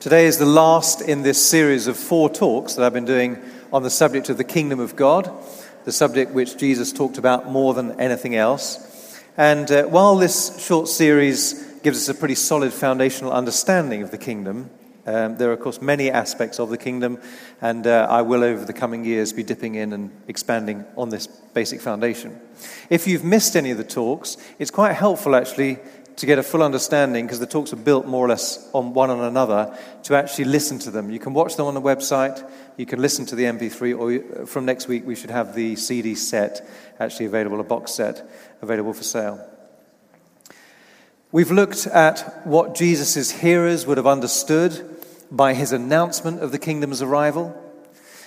Today is the last in this series of four talks that I've been doing on the subject of the kingdom of God, the subject which Jesus talked about more than anything else. And uh, while this short series gives us a pretty solid foundational understanding of the kingdom, um, there are, of course, many aspects of the kingdom, and uh, I will, over the coming years, be dipping in and expanding on this basic foundation. If you've missed any of the talks, it's quite helpful, actually, to get a full understanding, because the talks are built more or less on one on another, to actually listen to them. You can watch them on the website, you can listen to the MP3, or from next week we should have the CD set actually available, a box set available for sale. We've looked at what Jesus' hearers would have understood by his announcement of the kingdom's arrival.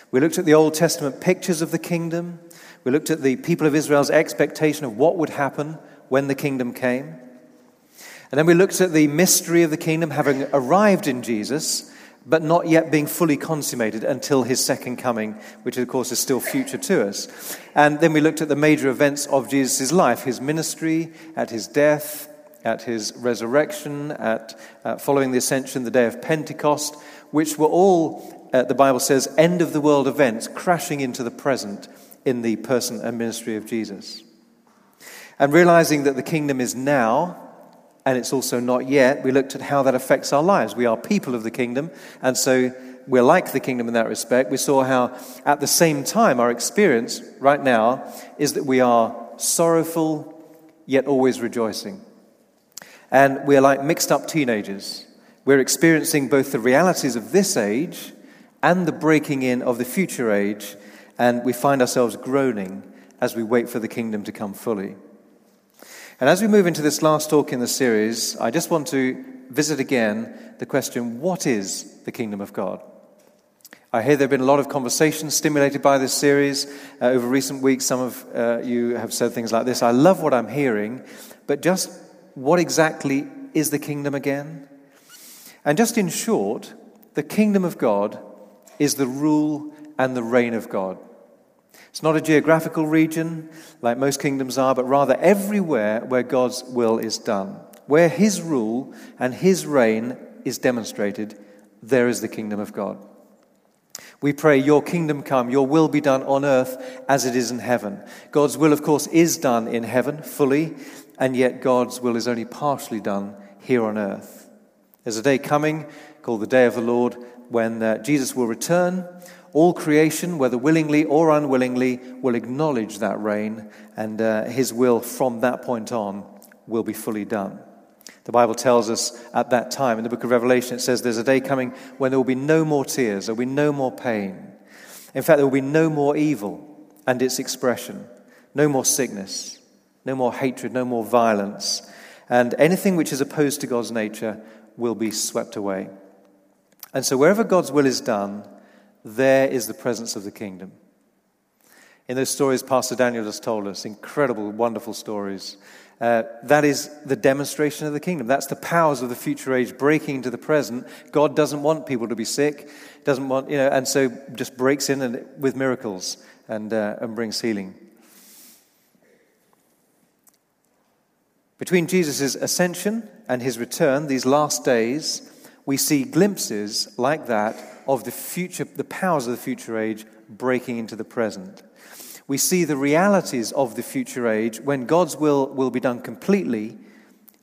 We looked at the Old Testament pictures of the kingdom. We looked at the people of Israel's expectation of what would happen when the kingdom came. And then we looked at the mystery of the kingdom having arrived in Jesus, but not yet being fully consummated until his second coming, which of course is still future to us. And then we looked at the major events of Jesus' life his ministry, at his death, at his resurrection, at uh, following the ascension, the day of Pentecost, which were all, uh, the Bible says, end of the world events crashing into the present in the person and ministry of Jesus. And realizing that the kingdom is now, and it's also not yet. We looked at how that affects our lives. We are people of the kingdom, and so we're like the kingdom in that respect. We saw how, at the same time, our experience right now is that we are sorrowful, yet always rejoicing. And we're like mixed up teenagers. We're experiencing both the realities of this age and the breaking in of the future age, and we find ourselves groaning as we wait for the kingdom to come fully. And as we move into this last talk in the series, I just want to visit again the question what is the kingdom of God? I hear there have been a lot of conversations stimulated by this series uh, over recent weeks. Some of uh, you have said things like this I love what I'm hearing, but just what exactly is the kingdom again? And just in short, the kingdom of God is the rule and the reign of God. It's not a geographical region like most kingdoms are, but rather everywhere where God's will is done. Where His rule and His reign is demonstrated, there is the kingdom of God. We pray, Your kingdom come, Your will be done on earth as it is in heaven. God's will, of course, is done in heaven fully, and yet God's will is only partially done here on earth. There's a day coming called the day of the Lord when uh, Jesus will return all creation, whether willingly or unwillingly, will acknowledge that reign, and uh, his will from that point on will be fully done. The Bible tells us at that time, in the book of Revelation, it says there's a day coming when there will be no more tears, there will be no more pain. In fact, there will be no more evil and its expression, no more sickness, no more hatred, no more violence, and anything which is opposed to God's nature will be swept away. And so, wherever God's will is done, there is the presence of the kingdom. In those stories Pastor Daniel just told us, incredible, wonderful stories, uh, that is the demonstration of the kingdom. That's the powers of the future age breaking into the present. God doesn't want people to be sick, doesn't want, you know, and so just breaks in and, with miracles and, uh, and brings healing. Between Jesus' ascension and his return, these last days, we see glimpses like that of the future, the powers of the future age breaking into the present. We see the realities of the future age when God's will will be done completely,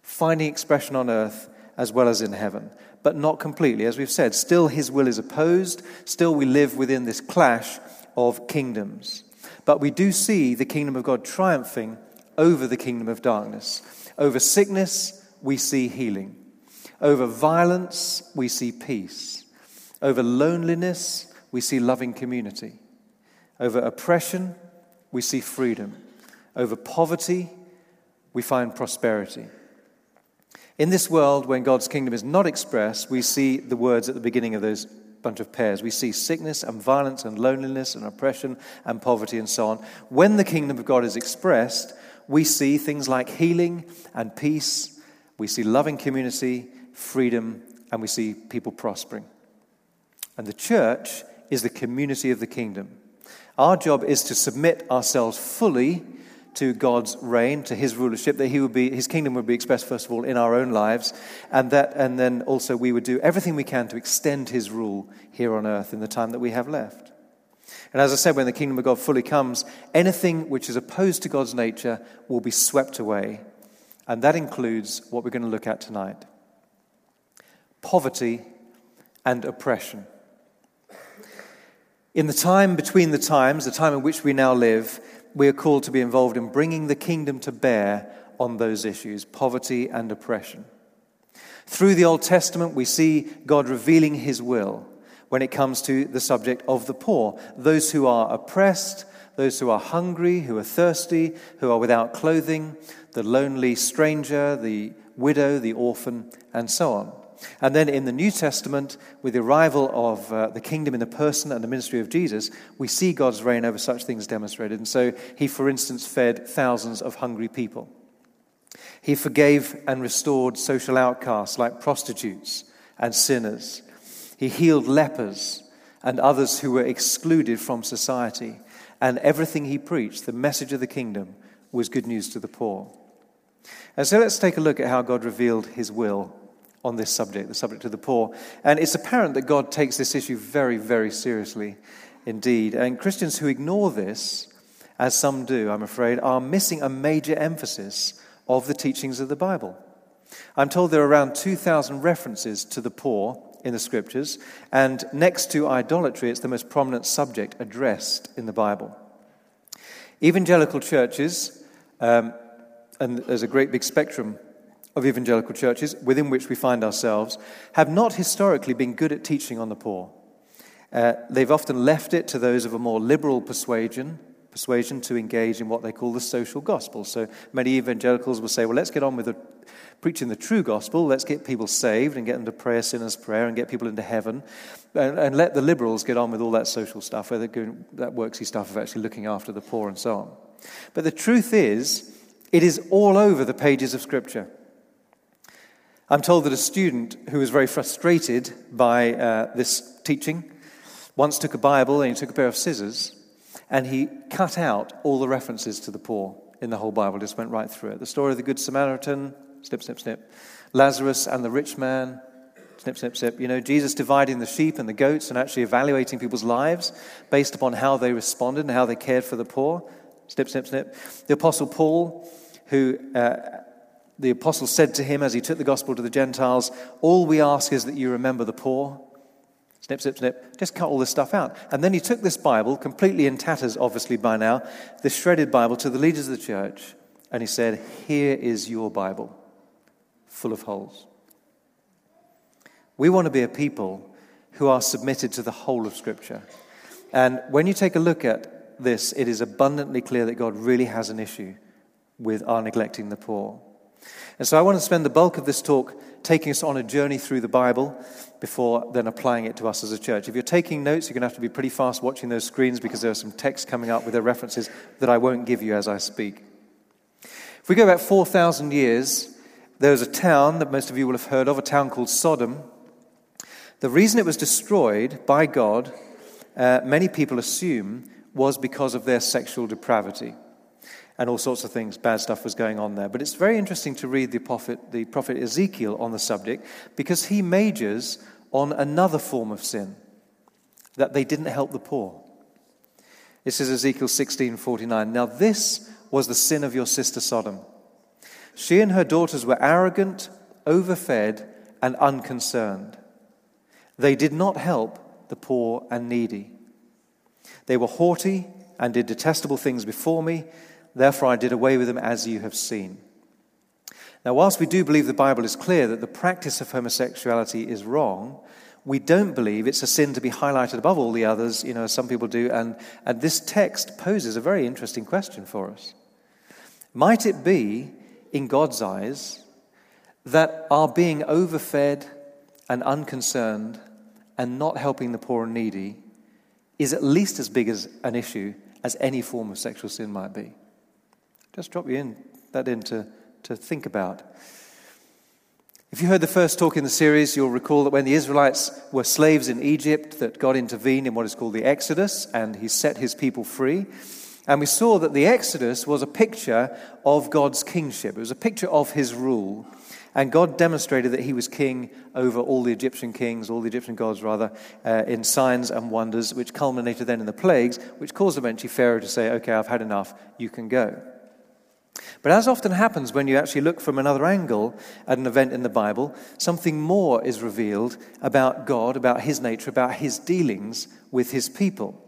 finding expression on earth as well as in heaven. But not completely. As we've said, still his will is opposed, still we live within this clash of kingdoms. But we do see the kingdom of God triumphing over the kingdom of darkness. Over sickness, we see healing. Over violence, we see peace. Over loneliness, we see loving community. Over oppression, we see freedom. Over poverty, we find prosperity. In this world, when God's kingdom is not expressed, we see the words at the beginning of those bunch of pairs. We see sickness and violence and loneliness and oppression and poverty and so on. When the kingdom of God is expressed, we see things like healing and peace. We see loving community freedom, and we see people prospering. And the church is the community of the kingdom. Our job is to submit ourselves fully to God's reign, to his rulership, that he would be, his kingdom would be expressed, first of all, in our own lives, and, that, and then also we would do everything we can to extend his rule here on earth in the time that we have left. And as I said, when the kingdom of God fully comes, anything which is opposed to God's nature will be swept away. And that includes what we're going to look at tonight poverty and oppression. In the time between the times, the time in which we now live, we are called to be involved in bringing the kingdom to bear on those issues poverty and oppression. Through the Old Testament, we see God revealing his will when it comes to the subject of the poor those who are oppressed, those who are hungry, who are thirsty, who are without clothing, the lonely stranger, the widow, the orphan, and so on. And then in the New Testament, with the arrival of uh, the kingdom in the person and the ministry of Jesus, we see God's reign over such things demonstrated. And so he, for instance, fed thousands of hungry people. He forgave and restored social outcasts like prostitutes and sinners. He healed lepers and others who were excluded from society. And everything he preached, the message of the kingdom, was good news to the poor. And so let's take a look at how God revealed his will on this subject, the subject of the poor. And it's apparent that God takes this issue very, very seriously indeed. And Christians who ignore this, as some do, I'm afraid, are missing a major emphasis of the teachings of the Bible. I'm told there are around 2,000 references to the poor in the scriptures, and next to idolatry, it's the most prominent subject addressed in the Bible. Evangelical churches, um, and there's a great big spectrum of evangelical churches within which we find ourselves have not historically been good at teaching on the poor. Uh, they've often left it to those of a more liberal persuasion, persuasion to engage in what they call the social gospel. So many evangelicals will say, well, let's get on with the, preaching the true gospel. Let's get people saved and get them to pray a sinner's prayer and get people into heaven. And, and let the liberals get on with all that social stuff, where doing that worksy stuff of actually looking after the poor and so on. But the truth is, it is all over the pages of Scripture. I'm told that a student who was very frustrated by uh, this teaching once took a Bible and he took a pair of scissors and he cut out all the references to the poor in the whole Bible, just went right through it. The story of the Good Samaritan, snip, snip, snip. Lazarus and the rich man, snip, snip, snip. You know, Jesus dividing the sheep and the goats and actually evaluating people's lives based upon how they responded and how they cared for the poor, snip, snip, snip. The Apostle Paul, who uh, the apostle said to him as he took the gospel to the Gentiles, All we ask is that you remember the poor. Snip, snip, snip. Just cut all this stuff out. And then he took this Bible, completely in tatters, obviously by now, this shredded Bible, to the leaders of the church, and he said, Here is your Bible, full of holes. We want to be a people who are submitted to the whole of Scripture. And when you take a look at this, it is abundantly clear that God really has an issue with our neglecting the poor. And so I want to spend the bulk of this talk taking us on a journey through the Bible before then applying it to us as a church. If you're taking notes, you're going to have to be pretty fast watching those screens because there are some texts coming up with their references that I won't give you as I speak. If we go back 4,000 years, there was a town that most of you will have heard of, a town called Sodom. The reason it was destroyed by God, uh, many people assume, was because of their sexual depravity and all sorts of things, bad stuff was going on there. But it's very interesting to read the prophet, the prophet Ezekiel on the subject because he majors on another form of sin that they didn't help the poor. This is Ezekiel 16:49. Now this was the sin of your sister Sodom. She and her daughters were arrogant, overfed, and unconcerned. They did not help the poor and needy. They were haughty and did detestable things before me. Therefore, I did away with them as you have seen. Now, whilst we do believe the Bible is clear that the practice of homosexuality is wrong, we don't believe it's a sin to be highlighted above all the others, you know, as some people do. And, and this text poses a very interesting question for us. Might it be, in God's eyes, that our being overfed and unconcerned and not helping the poor and needy is at least as big as an issue as any form of sexual sin might be? Just drop you in that in to, to think about. If you heard the first talk in the series, you'll recall that when the Israelites were slaves in Egypt, that God intervened in what is called the Exodus, and He set His people free. And we saw that the Exodus was a picture of God's kingship, it was a picture of his rule. And God demonstrated that he was king over all the Egyptian kings, all the Egyptian gods, rather, uh, in signs and wonders, which culminated then in the plagues, which caused eventually Pharaoh to say, Okay, I've had enough, you can go. But as often happens when you actually look from another angle at an event in the Bible, something more is revealed about God, about his nature, about his dealings with his people.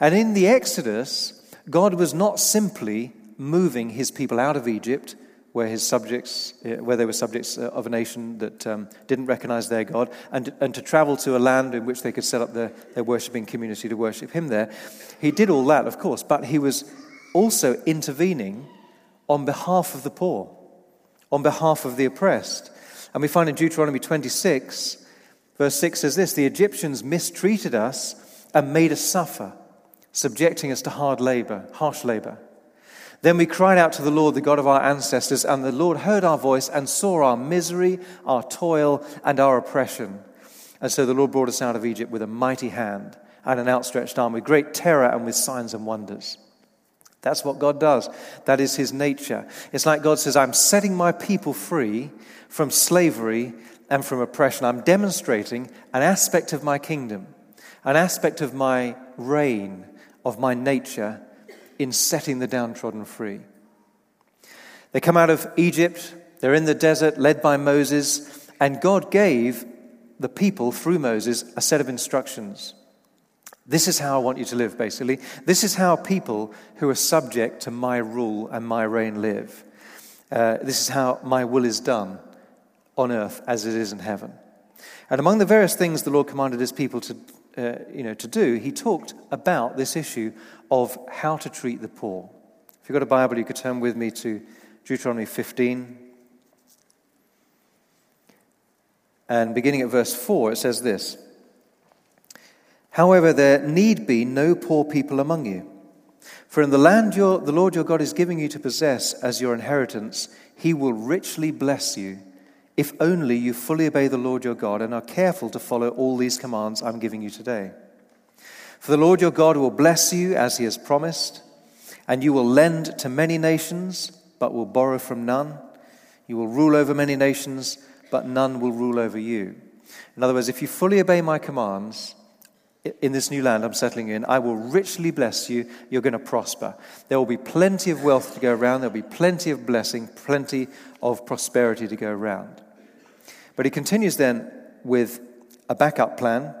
And in the Exodus, God was not simply moving his people out of Egypt, where his subjects, uh, where they were subjects uh, of a nation that um, didn't recognize their God, and, and to travel to a land in which they could set up their, their worshiping community to worship him there. He did all that, of course, but he was also intervening on behalf of the poor, on behalf of the oppressed. And we find in Deuteronomy 26, verse 6 says this The Egyptians mistreated us and made us suffer subjecting us to hard labor, harsh labor. Then we cried out to the Lord, the God of our ancestors, and the Lord heard our voice and saw our misery, our toil, and our oppression. And so the Lord brought us out of Egypt with a mighty hand and an outstretched arm, with great terror and with signs and wonders. That's what God does. That is his nature. It's like God says, I'm setting my people free from slavery and from oppression. I'm demonstrating an aspect of my kingdom, an aspect of my reign of my nature in setting the downtrodden free. They come out of Egypt, they're in the desert, led by Moses, and God gave the people, through Moses, a set of instructions. This is how I want you to live, basically. This is how people who are subject to my rule and my reign live. Uh, this is how my will is done on earth as it is in heaven. And among the various things the Lord commanded his people to, uh, you know, to do, he talked about this issue of how to treat the poor. If you've got a Bible, you could turn with me to Deuteronomy 15. And beginning at verse 4, it says this However, there need be no poor people among you. For in the land your, the Lord your God is giving you to possess as your inheritance, he will richly bless you if only you fully obey the Lord your God and are careful to follow all these commands I'm giving you today. For the Lord your God will bless you as he has promised, and you will lend to many nations, but will borrow from none. You will rule over many nations, but none will rule over you. In other words, if you fully obey my commands, in this new land I'm settling in, I will richly bless you. You're going to prosper. There will be plenty of wealth to go around. There'll be plenty of blessing, plenty of prosperity to go around. But he continues then with a backup plan.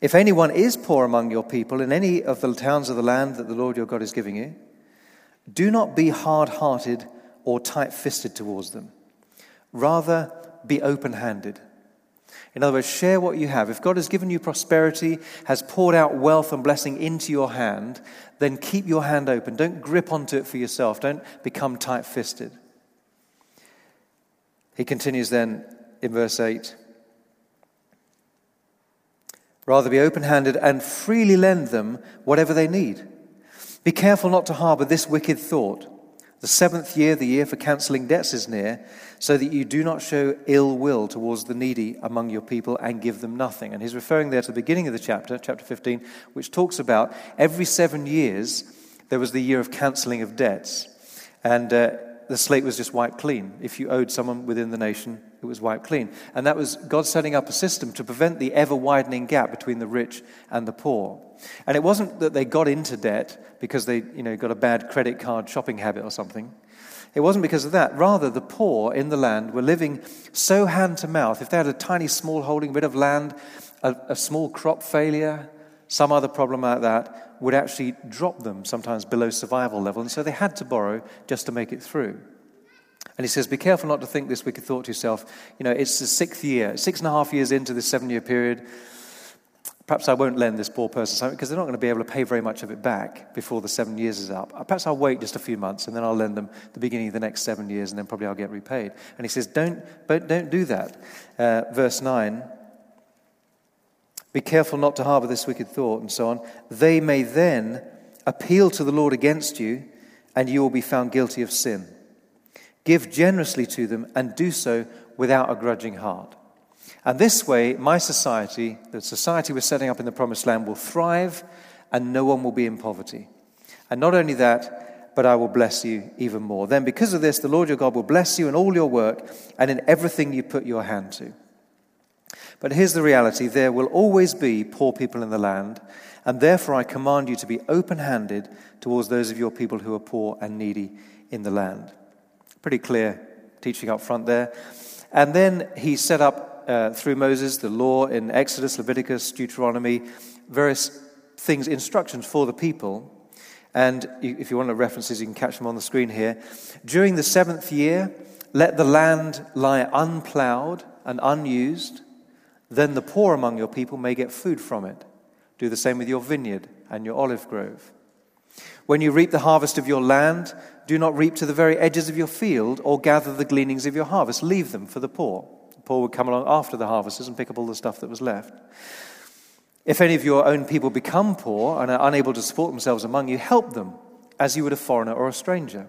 If anyone is poor among your people in any of the towns of the land that the Lord your God is giving you, do not be hard hearted or tight fisted towards them. Rather, be open handed in other words, share what you have. If God has given you prosperity, has poured out wealth and blessing into your hand, then keep your hand open. Don't grip onto it for yourself. Don't become tight fisted. He continues then in verse 8 Rather be open handed and freely lend them whatever they need. Be careful not to harbor this wicked thought. The seventh year, the year for cancelling debts, is near so that you do not show ill will towards the needy among your people and give them nothing. And he's referring there to the beginning of the chapter, chapter 15, which talks about every seven years there was the year of cancelling of debts. And uh, the slate was just wiped clean. If you owed someone within the nation, it was wiped clean. And that was God setting up a system to prevent the ever widening gap between the rich and the poor. And it wasn't that they got into debt because they you know, got a bad credit card shopping habit or something. It wasn't because of that. Rather, the poor in the land were living so hand to mouth. If they had a tiny, small holding bit of land, a, a small crop failure, some other problem like that, would actually drop them sometimes below survival level. And so they had to borrow just to make it through. And he says, Be careful not to think this wicked thought to yourself. You know, it's the sixth year, six and a half years into this seven year period. Perhaps I won't lend this poor person something because they're not going to be able to pay very much of it back before the seven years is up. Perhaps I'll wait just a few months and then I'll lend them the beginning of the next seven years and then probably I'll get repaid. And he says, Don't, don't do that. Uh, verse 9 Be careful not to harbor this wicked thought, and so on. They may then appeal to the Lord against you, and you will be found guilty of sin. Give generously to them and do so without a grudging heart. And this way, my society, the society we're setting up in the promised land, will thrive and no one will be in poverty. And not only that, but I will bless you even more. Then, because of this, the Lord your God will bless you in all your work and in everything you put your hand to. But here's the reality there will always be poor people in the land, and therefore I command you to be open handed towards those of your people who are poor and needy in the land. Pretty clear teaching up front there. And then he set up uh, through Moses the law in Exodus, Leviticus, Deuteronomy, various things, instructions for the people. And if you want the references, you can catch them on the screen here. During the seventh year, let the land lie unplowed and unused. Then the poor among your people may get food from it. Do the same with your vineyard and your olive grove. When you reap the harvest of your land, do not reap to the very edges of your field or gather the gleanings of your harvest. Leave them for the poor. Poor would come along after the harvesters and pick up all the stuff that was left. If any of your own people become poor and are unable to support themselves among you, help them as you would a foreigner or a stranger.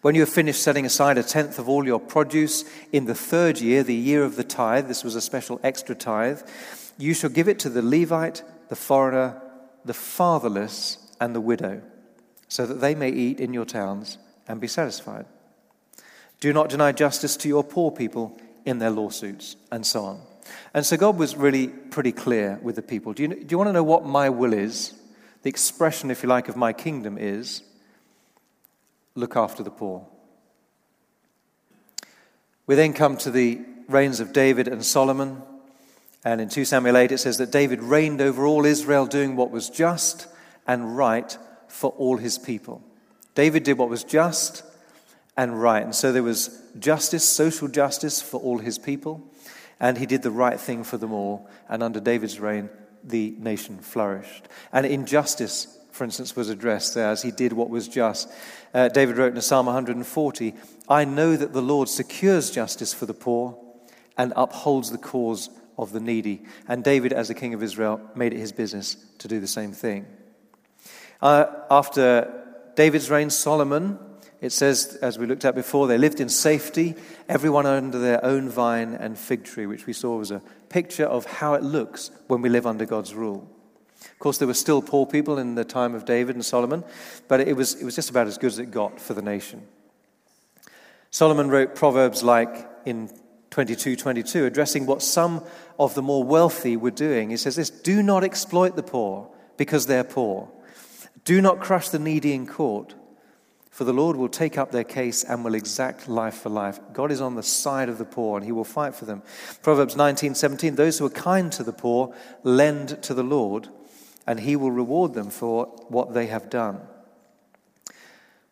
When you have finished setting aside a tenth of all your produce in the third year, the year of the tithe, this was a special extra tithe, you shall give it to the Levite, the foreigner, the fatherless, and the widow, so that they may eat in your towns and be satisfied. Do not deny justice to your poor people in their lawsuits, and so on. And so God was really pretty clear with the people. Do you, do you want to know what my will is? The expression, if you like, of my kingdom is look after the poor. We then come to the reigns of David and Solomon. And in 2 Samuel 8, it says that David reigned over all Israel, doing what was just and right for all his people. David did what was just and right. And so there was justice, social justice for all his people and he did the right thing for them all. And under David's reign, the nation flourished. And injustice, for instance, was addressed there as he did what was just. Uh, David wrote in Psalm 140 I know that the Lord secures justice for the poor and upholds the cause of the needy. And David, as the king of Israel, made it his business to do the same thing. Uh, after David's reign, Solomon it says, as we looked at before, they lived in safety, everyone under their own vine and fig tree, which we saw was a picture of how it looks when we live under God's rule. Of course, there were still poor people in the time of David and Solomon, but it was, it was just about as good as it got for the nation. Solomon wrote proverbs like in 22 22, addressing what some of the more wealthy were doing. He says this Do not exploit the poor because they're poor, do not crush the needy in court. For the Lord will take up their case and will exact life for life. God is on the side of the poor and he will fight for them. Proverbs 19:17 Those who are kind to the poor lend to the Lord and he will reward them for what they have done.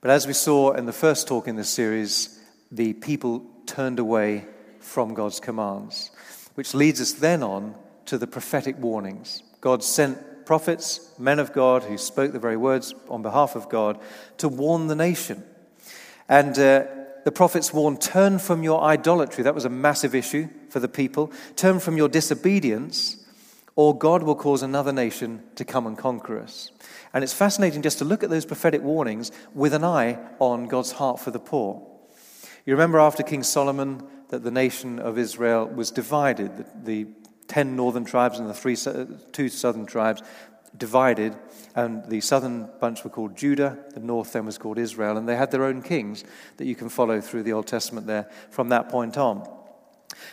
But as we saw in the first talk in this series, the people turned away from God's commands, which leads us then on to the prophetic warnings. God sent prophets, men of God, who spoke the very words on behalf of God, to warn the nation. And uh, the prophets warned, Turn from your idolatry. That was a massive issue for the people. Turn from your disobedience, or God will cause another nation to come and conquer us. And it's fascinating just to look at those prophetic warnings with an eye on God's heart for the poor. You remember after King Solomon that the nation of Israel was divided. The, the ten northern tribes and the three, two southern tribes divided, and the southern bunch were called Judah, the north then was called Israel, and they had their own kings that you can follow through the Old Testament there from that point on.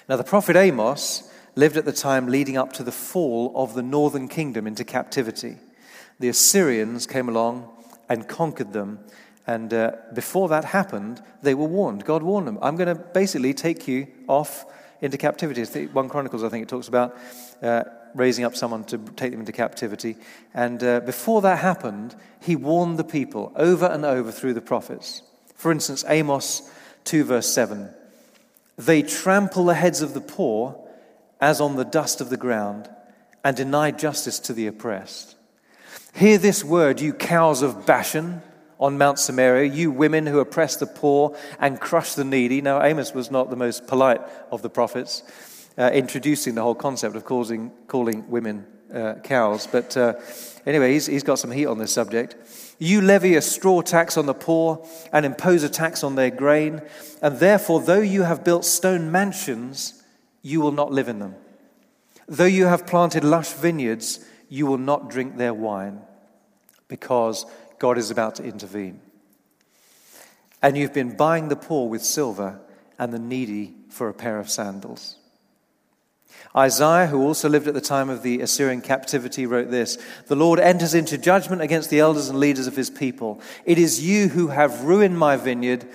Now, the prophet Amos lived at the time leading up to the fall of the northern kingdom into captivity. The Assyrians came along and conquered them. And uh, before that happened, they were warned. God warned them, I'm going to basically take you off into captivity. 1 Chronicles, I think it talks about uh, raising up someone to take them into captivity. And uh, before that happened, he warned the people over and over through the prophets. For instance, Amos 2, verse 7 They trample the heads of the poor as on the dust of the ground and deny justice to the oppressed. Hear this word, you cows of Bashan on Mount Samaria, you women who oppress the poor and crush the needy. Now, Amos was not the most polite of the prophets, uh, introducing the whole concept of causing, calling women uh, cows. But uh, anyway, he's, he's got some heat on this subject. You levy a straw tax on the poor and impose a tax on their grain, and therefore, though you have built stone mansions, you will not live in them. Though you have planted lush vineyards, you will not drink their wine, because God is about to intervene. And you've been buying the poor with silver and the needy for a pair of sandals. Isaiah, who also lived at the time of the Assyrian captivity, wrote this The Lord enters into judgment against the elders and leaders of his people. It is you who have ruined my vineyard.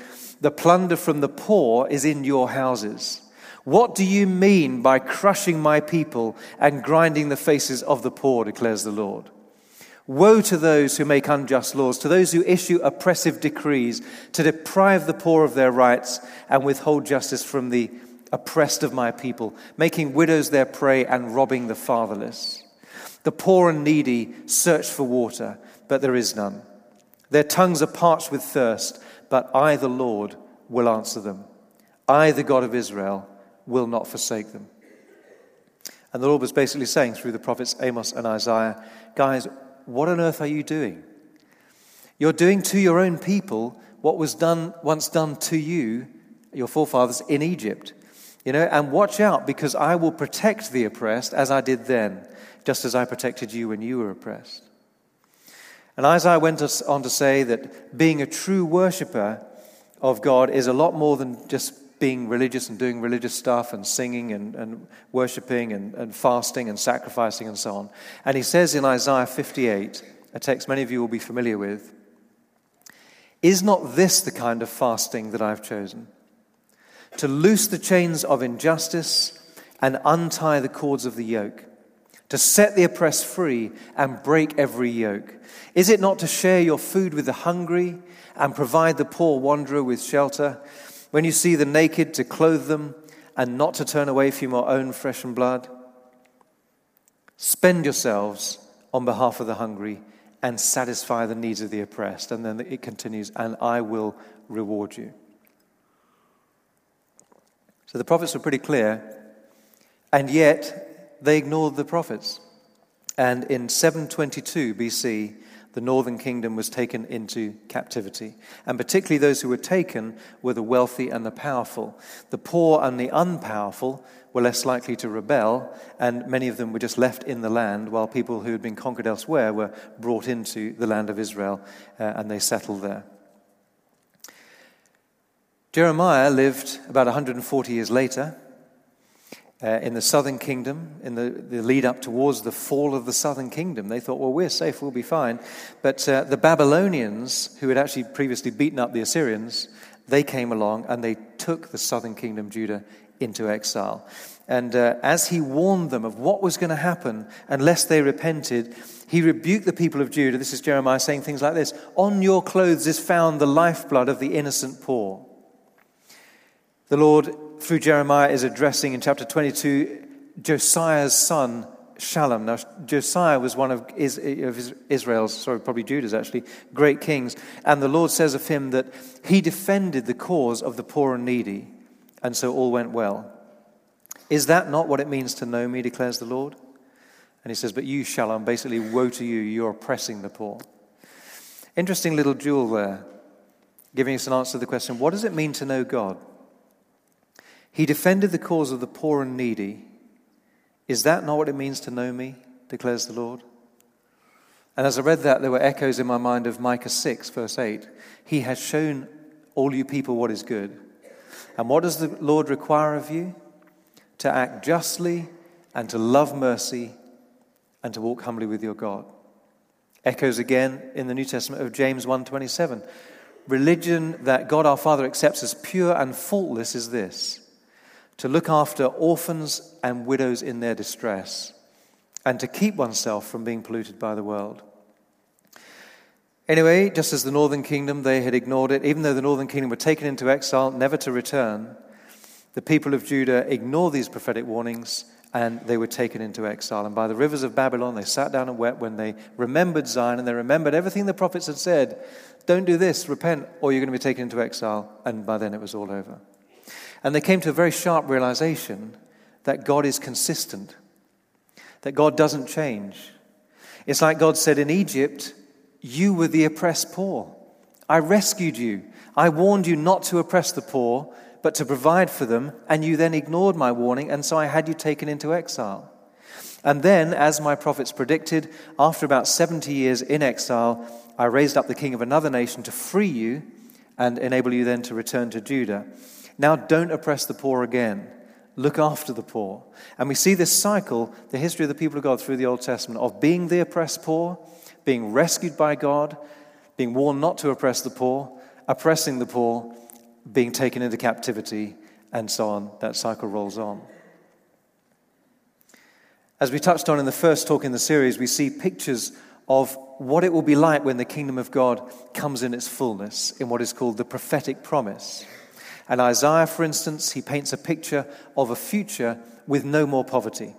The plunder from the poor is in your houses. What do you mean by crushing my people and grinding the faces of the poor, declares the Lord? Woe to those who make unjust laws, to those who issue oppressive decrees, to deprive the poor of their rights and withhold justice from the oppressed of my people, making widows their prey and robbing the fatherless. The poor and needy search for water, but there is none. Their tongues are parched with thirst, but I, the Lord, will answer them. I, the God of Israel, will not forsake them. And the Lord was basically saying through the prophets Amos and Isaiah, guys, what on earth are you doing? You're doing to your own people what was done once done to you, your forefathers, in Egypt. You know, and watch out because I will protect the oppressed as I did then, just as I protected you when you were oppressed. And Isaiah went on to say that being a true worshiper of God is a lot more than just being religious and doing religious stuff and singing and, and worshiping and, and fasting and sacrificing and so on. And he says in Isaiah 58, a text many of you will be familiar with, Is not this the kind of fasting that I've chosen? to loose the chains of injustice and untie the cords of the yoke, to set the oppressed free and break every yoke? Is it not to share your food with the hungry and provide the poor wanderer with shelter? When you see the naked, to clothe them and not to turn away from your own flesh and blood? Spend yourselves on behalf of the hungry and satisfy the needs of the oppressed. And then it continues, and I will reward you. So the prophets were pretty clear, and yet they ignored the prophets. And in 722 BC, the northern kingdom was taken into captivity. And particularly those who were taken were the wealthy and the powerful. The poor and the unpowerful were less likely to rebel, and many of them were just left in the land, while people who had been conquered elsewhere were brought into the land of Israel uh, and they settled there. Jeremiah lived about 140 years later uh, in the southern kingdom, in the, the, lead up towards the fall of the southern kingdom. They thought, well, we're safe, we'll be fine. But uh, the Babylonians, who had actually previously beaten up the Assyrians, they came along and they took the southern kingdom, Judah, into exile. And uh, as he warned them of what was going to happen unless they repented, he rebuked the people of Judah. This is Jeremiah saying things like this On your clothes is found the lifeblood of the innocent poor. The Lord, through Jeremiah, is addressing in chapter 22 Josiah's son, Shallum. Now, Josiah was one of Israel's, sorry, probably Judah's actually, great kings. And the Lord says of him that he defended the cause of the poor and needy, and so all went well. Is that not what it means to know me, declares the Lord? And he says, But you, Shallum, basically, woe to you, you're oppressing the poor. Interesting little jewel there, giving us an answer to the question what does it mean to know God? He defended the cause of the poor and needy. Is that not what it means to know me? declares the Lord. And as I read that, there were echoes in my mind of Micah 6, verse 8. He has shown all you people what is good. And what does the Lord require of you? To act justly and to love mercy and to walk humbly with your God. Echoes again in the New Testament of James 1:27. Religion that God our Father accepts as pure and faultless is this: to look after orphans and widows in their distress, and to keep oneself from being polluted by the world. Anyway, just as the northern kingdom, they had ignored it, even though the northern kingdom were taken into exile, never to return, the people of Judah ignored these prophetic warnings and they were taken into exile. And by the rivers of Babylon, they sat down and wept when they remembered Zion and they remembered everything the prophets had said. Don't do this, repent, or you're going to be taken into exile. And by then it was all over. And they came to a very sharp realization that God is consistent, that God doesn't change. It's like God said in Egypt, You were the oppressed poor. I rescued you. I warned you not to oppress the poor, but to provide for them, and you then ignored my warning, and so I had you taken into exile. And then, as my prophets predicted, after about 70 years in exile, I raised up the king of another nation to free you and enable you then to return to Judah. Now don't oppress the poor again. Look after the poor. And we see this cycle, the history of the people of God through the Old Testament, of being the oppressed poor, being rescued by God, being warned not to oppress the poor, oppressing the poor, being taken into captivity, and so on. That cycle rolls on. As we touched on in the first talk in the series, we see pictures of what it will be like when the kingdom of God comes in its fullness in what is called the prophetic promise. And Isaiah, for instance, he paints a picture of a future with no more poverty.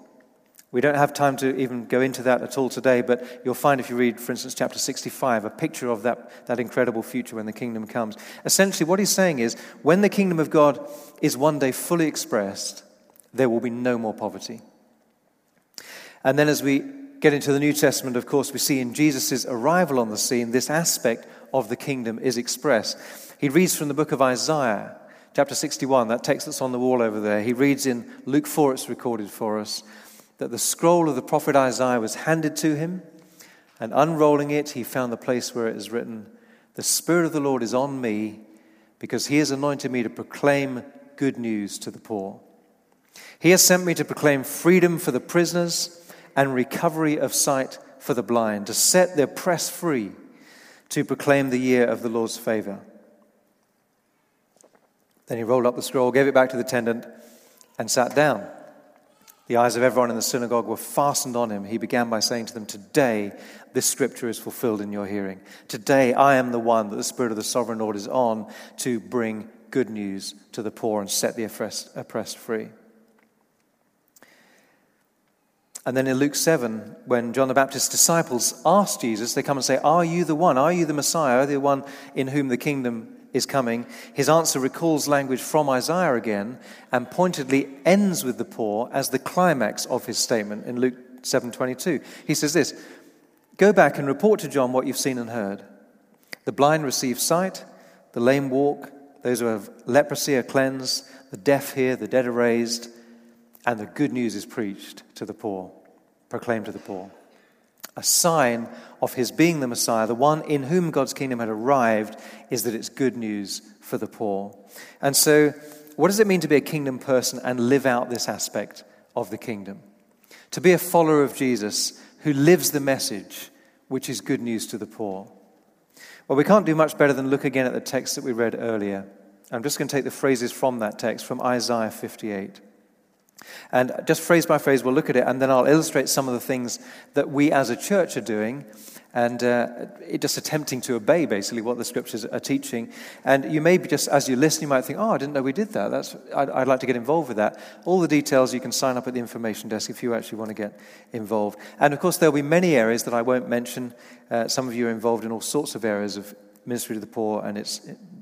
We don't have time to even go into that at all today, but you'll find if you read, for instance, chapter 65, a picture of that, that incredible future when the kingdom comes. Essentially, what he's saying is when the kingdom of God is one day fully expressed, there will be no more poverty. And then as we get into the New Testament, of course, we see in Jesus' arrival on the scene, this aspect of the kingdom is expressed. He reads from the book of Isaiah, chapter 61, that text that's on the wall over there. He reads in Luke 4, it's recorded for us, that the scroll of the prophet Isaiah was handed to him, and unrolling it, he found the place where it is written, The Spirit of the Lord is on me, because he has anointed me to proclaim good news to the poor. He has sent me to proclaim freedom for the prisoners and recovery of sight for the blind, to set the oppressed free, to proclaim the year of the Lord's favor. Then he rolled up the scroll, gave it back to the attendant, and sat down. The eyes of everyone in the synagogue were fastened on him. He began by saying to them, Today this scripture is fulfilled in your hearing. Today I am the one that the Spirit of the sovereign Lord is on to bring good news to the poor and set the oppressed free. And then in Luke 7, when John the Baptist's disciples ask Jesus, they come and say, Are you the one? Are you the Messiah, Are the one in whom the kingdom is coming? His answer recalls language from Isaiah again and pointedly ends with the poor as the climax of his statement in Luke 7:22. He says this, "Go back and report to John what you've seen and heard. The blind receive sight, the lame walk, those who have leprosy are cleansed, the deaf hear, the dead are raised, and the good news is preached to the poor." proclaimed to the poor. A sign of his being the Messiah, the one in whom God's kingdom had arrived, is that it's good news for the poor. And so, what does it mean to be a kingdom person and live out this aspect of the kingdom? To be a follower of Jesus who lives the message, which is good news to the poor. Well, we can't do much better than look again at the text that we read earlier. I'm just going to take the phrases from that text, from Isaiah 58. And just phrase by phrase, we'll look at it, and then I'll illustrate some of the things that we as a church are doing, and uh, just attempting to obey basically what the scriptures are teaching. And you may be just, as you listen, you might think, oh, I didn't know we did that. That's, I'd, I'd like to get involved with that. All the details you can sign up at the information desk if you actually want to get involved. And of course, there'll be many areas that I won't mention. Uh, some of you are involved in all sorts of areas of ministry to the poor and its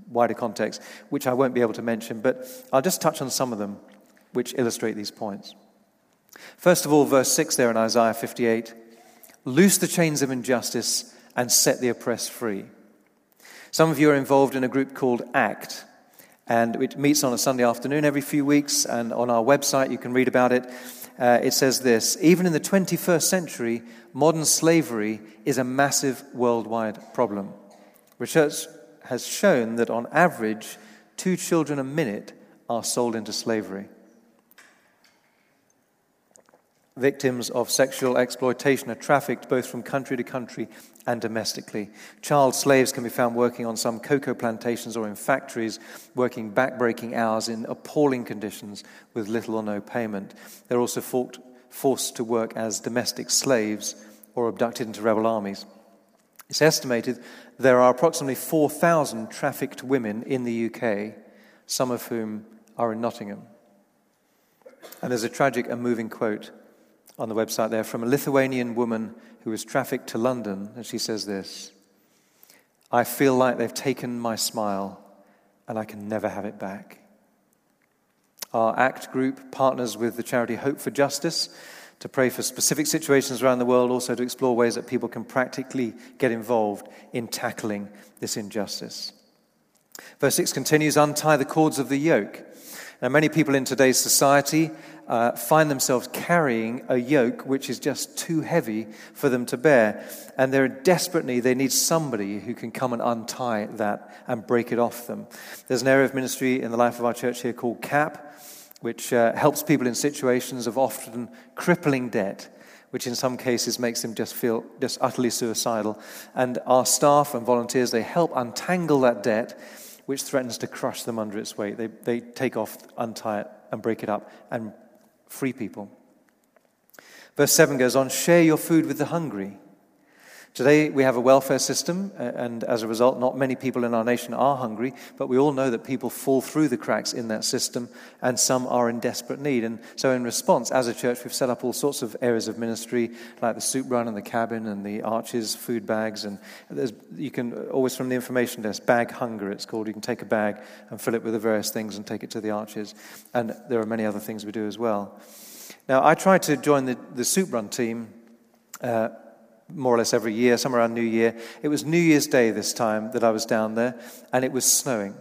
wider context, which I won't be able to mention, but I'll just touch on some of them which illustrate these points. First of all, verse 6 there in Isaiah 58 Loose the chains of injustice and set the oppressed free. Some of you are involved in a group called ACT, and it meets on a Sunday afternoon every few weeks, and on our website you can read about it. Uh, it says this Even in the 21st century, modern slavery is a massive worldwide problem. Research has shown that on average, two children a minute are sold into slavery victims of sexual exploitation are trafficked both from country to country and domestically. Child slaves can be found working on some cocoa plantations or in factories, working backbreaking hours in appalling conditions with little or no payment. They're also fought, forced to work as domestic slaves or abducted into rebel armies. It's estimated there are approximately 4,000 trafficked women in the UK, some of whom are in Nottingham. And there's a tragic and moving quote on the website there from a Lithuanian woman who was trafficked to London, and she says this I feel like they've taken my smile and I can never have it back. Our ACT group partners with the charity Hope for Justice to pray for specific situations around the world, also to explore ways that people can practically get involved in tackling this injustice. Verse 6 continues Untie the cords of the yoke. Now, many people in today's society uh, find themselves carrying a yoke which is just too heavy for them to bear. And they're desperately. They need somebody who can come and untie that and break it off them. There's an area of ministry in the life of our church here called CAP, which uh, helps people in situations of often crippling debt which in some cases makes them just feel just utterly suicidal. And our staff and volunteers, they help untangle that debt which threatens to crush them under its weight. They, they take off, untie it, and break it up and free people. Verse 7 goes on share your food with the hungry. Today, we have a welfare system, and as a result, not many people in our nation are hungry, but we all know that people fall through the cracks in that system, and some are in desperate need. And so, in response, as a church, we've set up all sorts of areas of ministry, like the soup run and the cabin and the arches, food bags. And you can always, from the information desk, bag hunger, it's called. You can take a bag and fill it with the various things and take it to the arches. And there are many other things we do as well. Now, I tried to join the, the soup run team. Uh, more or less every year, somewhere around New Year. It was New Year's Day this time that I was down there, and it was snowing.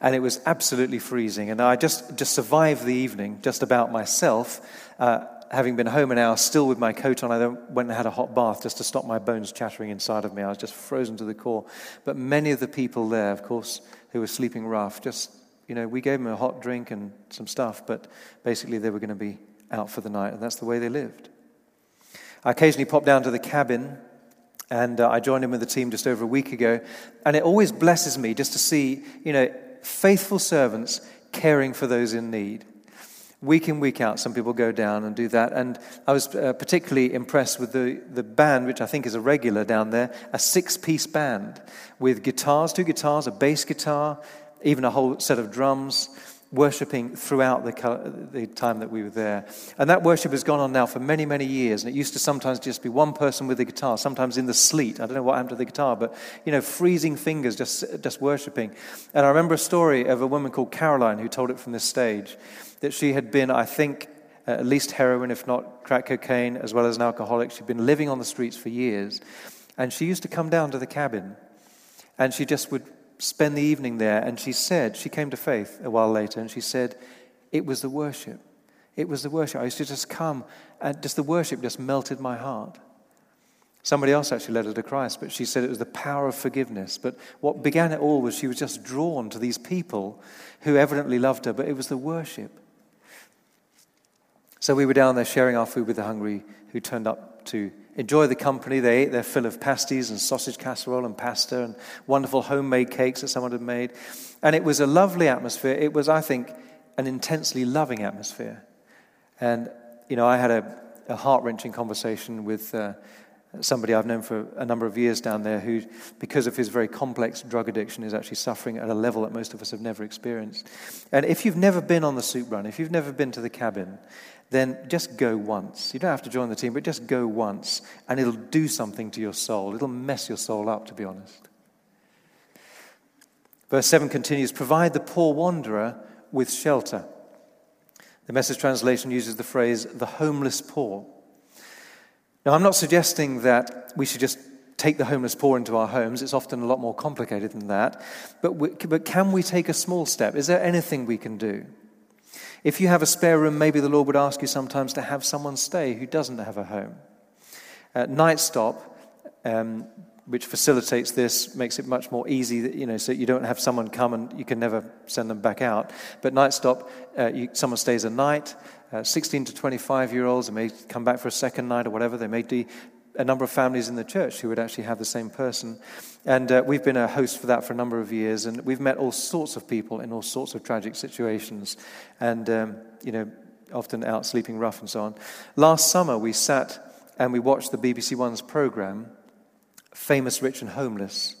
And it was absolutely freezing. And I just, just survived the evening just about myself. Uh, having been home an hour, still with my coat on, I then went and had a hot bath just to stop my bones chattering inside of me. I was just frozen to the core. But many of the people there, of course, who were sleeping rough, just, you know, we gave them a hot drink and some stuff, but basically they were going to be out for the night, and that's the way they lived. I occasionally pop down to the cabin, and uh, I joined in with the team just over a week ago. And it always blesses me just to see, you know, faithful servants caring for those in need. Week in, week out, some people go down and do that. And I was uh, particularly impressed with the, the band, which I think is a regular down there, a six piece band with guitars, two guitars, a bass guitar, even a whole set of drums worshipping throughout the, the time that we were there. And that worship has gone on now for many, many years. And it used to sometimes just be one person with the guitar, sometimes in the sleet. I don't know what happened to the guitar, but, you know, freezing fingers just, just worshipping. And I remember a story of a woman called Caroline who told it from this stage that she had been, I think, at least heroin, if not crack cocaine, as well as an alcoholic. She'd been living on the streets for years. And she used to come down to the cabin and she just would spend the evening there. And she said, she came to faith a while later, and she said, it was the worship. It was the worship. I used to just come, and just the worship just melted my heart. Somebody else actually led her to Christ, but she said it was the power of forgiveness. But what began it all was she was just drawn to these people who evidently loved her, but it was the worship. So we were down there sharing our food with the hungry who turned up to enjoy the company. They ate their fill of pasties and sausage casserole and pasta and wonderful homemade cakes that someone had made. And it was a lovely atmosphere. It was, I think, an intensely loving atmosphere. And, you know, I had a, a heart wrenching conversation with uh, somebody I've known for a number of years down there who, because of his very complex drug addiction, is actually suffering at a level that most of us have never experienced. And if you've never been on the soup run, if you've never been to the cabin, then just go once. You don't have to join the team, but just go once, and it'll do something to your soul. It'll mess your soul up, to be honest. Verse 7 continues Provide the poor wanderer with shelter. The message translation uses the phrase, the homeless poor. Now, I'm not suggesting that we should just take the homeless poor into our homes. It's often a lot more complicated than that. But, we, but can we take a small step? Is there anything we can do? If you have a spare room, maybe the Lord would ask you sometimes to have someone stay who doesn't have a home. Uh, Night Stop, um, which facilitates this, makes it much more easy, that, you know, so you don't have someone come and you can never send them back out. But Night Stop, uh, you, someone stays a night. Uh, 16 to 25 year olds, they may come back for a second night or whatever. They may do a number of families in the church who would actually have the same person. And uh, we've been a host for that for a number of years, and we've met all sorts of people in all sorts of tragic situations, and, um, you know, often out sleeping rough and so on. Last summer, we sat and we watched the BBC One's program, Famous, Rich, and Homeless,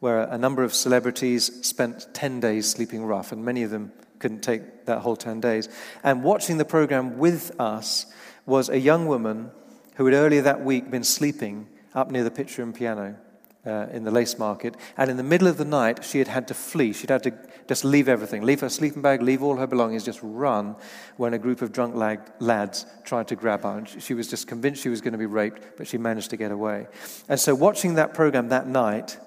where a number of celebrities spent 10 days sleeping rough, and many of them couldn't take that whole 10 days. And watching the program with us was a young woman who had earlier that week been sleeping up near the Pitcher and Piano uh, in the lace market. And in the middle of the night, she had had to flee. She'd had to just leave everything, leave her sleeping bag, leave all her belongings, just run when a group of drunk lag- lads tried to grab her. And she was just convinced she was going to be raped, but she managed to get away. And so, watching that program that night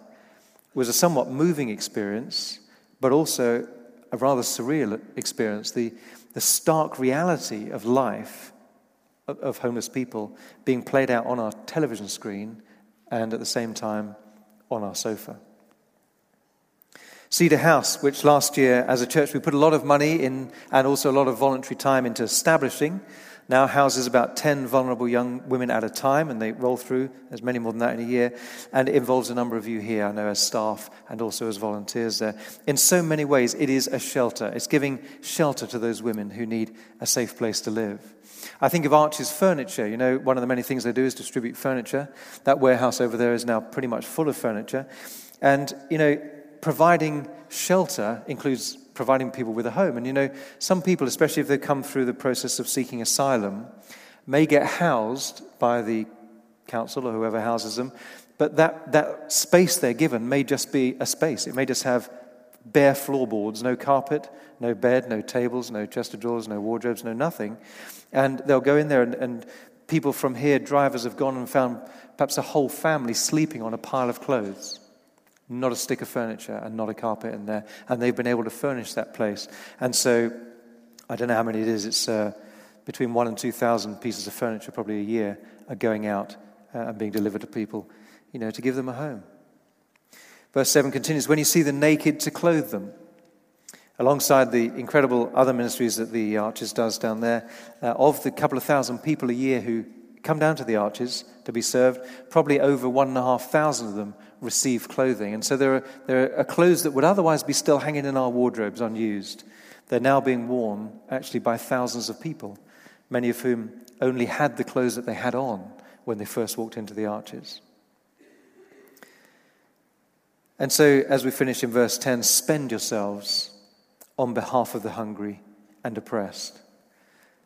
was a somewhat moving experience, but also a rather surreal experience. The, the stark reality of life of, homeless people being played out on our television screen and at the same time on our sofa. Cedar House, which last year as a church we put a lot of money in and also a lot of voluntary time into establishing, now houses about 10 vulnerable young women at a time, and they roll through. There's many more than that in a year. And it involves a number of you here, I know, as staff and also as volunteers there. In so many ways, it is a shelter. It's giving shelter to those women who need a safe place to live. I think of Arches Furniture. You know, one of the many things they do is distribute furniture. That warehouse over there is now pretty much full of furniture. And, you know, providing shelter includes providing people with a home. And you know, some people, especially if they come through the process of seeking asylum, may get housed by the council or whoever houses them, but that, that space they're given may just be a space. It may just have bare floorboards, no carpet, no bed, no tables, no chest of drawers, no wardrobes, no nothing. And they'll go in there, and, and people from here, drivers, have gone and found perhaps a whole family sleeping on a pile of clothes not a stick of furniture and not a carpet in there. And they've been able to furnish that place. And so, I don't know how many it is, it's uh, between one and 2,000 pieces of furniture probably a year are going out uh, and being delivered to people, you know, to give them a home. Verse 7 continues When you see the naked, to clothe them. Alongside the incredible other ministries that the Arches does down there, uh, of the couple of thousand people a year who come down to the Arches to be served, probably over one and a half thousand of them receive clothing. And so there are, there are clothes that would otherwise be still hanging in our wardrobes unused. They're now being worn actually by thousands of people, many of whom only had the clothes that they had on when they first walked into the arches. And so, as we finish in verse 10, spend yourselves on behalf of the hungry and oppressed.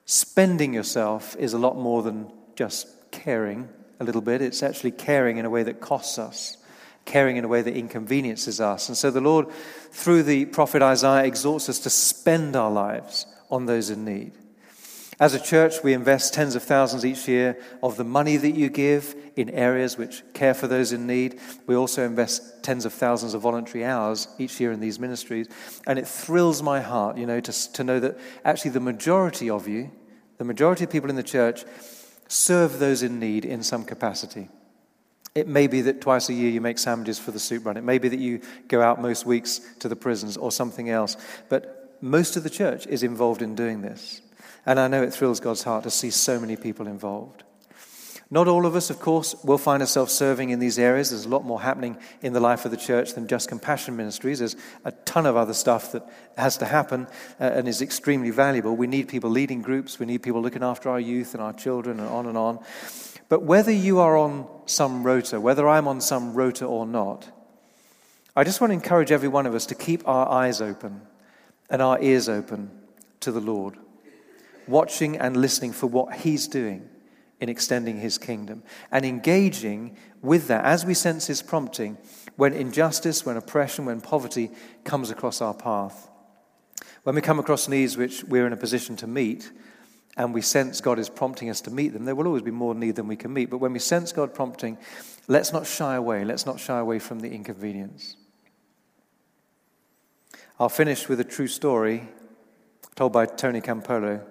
Spending yourself is a lot more than just caring a little bit, it's actually caring in a way that costs us caring in a way that inconveniences us. And so the Lord, through the prophet Isaiah, exhorts us to spend our lives on those in need. As a church, we invest tens of thousands each year of the money that you give in areas which care for those in need. We also invest tens of thousands of voluntary hours each year in these ministries. And it thrills my heart, you know, to, to know that actually the majority of you, the majority of people in the church, serve those in need in some capacity. It may be that twice a year you make sandwiches for the soup run. It may be that you go out most weeks to the prisons or something else. But most of the church is involved in doing this. And I know it thrills God's heart to see so many people involved. Not all of us, of course, will find ourselves serving in these areas. There's a lot more happening in the life of the church than just compassion ministries. There's a ton of other stuff that has to happen uh, and is extremely valuable. We need people leading groups, we need people looking after our youth and our children, and on and on. But whether you are on some rota, whether I'm on some rota or not, I just want to encourage every one of us to keep our eyes open and our ears open to the Lord, watching and listening for what He's doing in extending His kingdom and engaging with that as we sense His prompting when injustice, when oppression, when poverty comes across our path. When we come across needs which we're in a position to meet, and we sense God is prompting us to meet them, there will always be more need than we can meet. But when we sense God prompting, let's not shy away. Let's not shy away from the inconvenience. I'll finish with a true story told by Tony Campolo.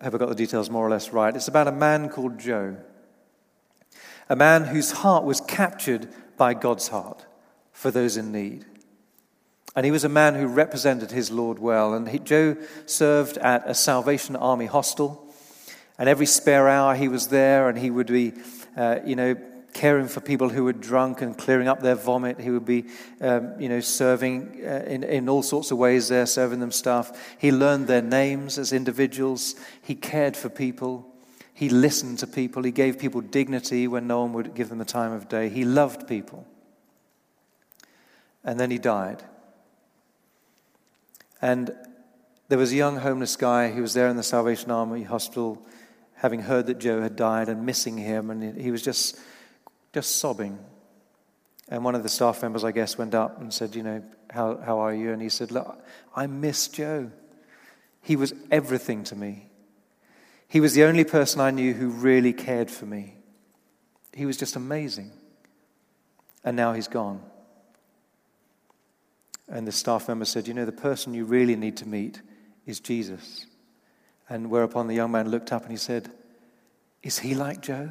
Have I got the details more or less right? It's about a man called Joe, a man whose heart was captured by God's heart for those in need. And he was a man who represented his Lord well. And he, Joe served at a Salvation Army hostel. And every spare hour he was there, and he would be, uh, you know, caring for people who were drunk and clearing up their vomit. He would be, um, you know, serving uh, in, in all sorts of ways there, serving them stuff. He learned their names as individuals. He cared for people. He listened to people. He gave people dignity when no one would give them the time of day. He loved people. And then he died. And there was a young homeless guy who was there in the Salvation Army hospital, having heard that Joe had died and missing him, and he was just, just sobbing. And one of the staff members, I guess, went up and said, You know, how, how are you? And he said, Look, I miss Joe. He was everything to me. He was the only person I knew who really cared for me. He was just amazing. And now he's gone. And the staff member said, You know, the person you really need to meet is Jesus. And whereupon the young man looked up and he said, Is he like Joe?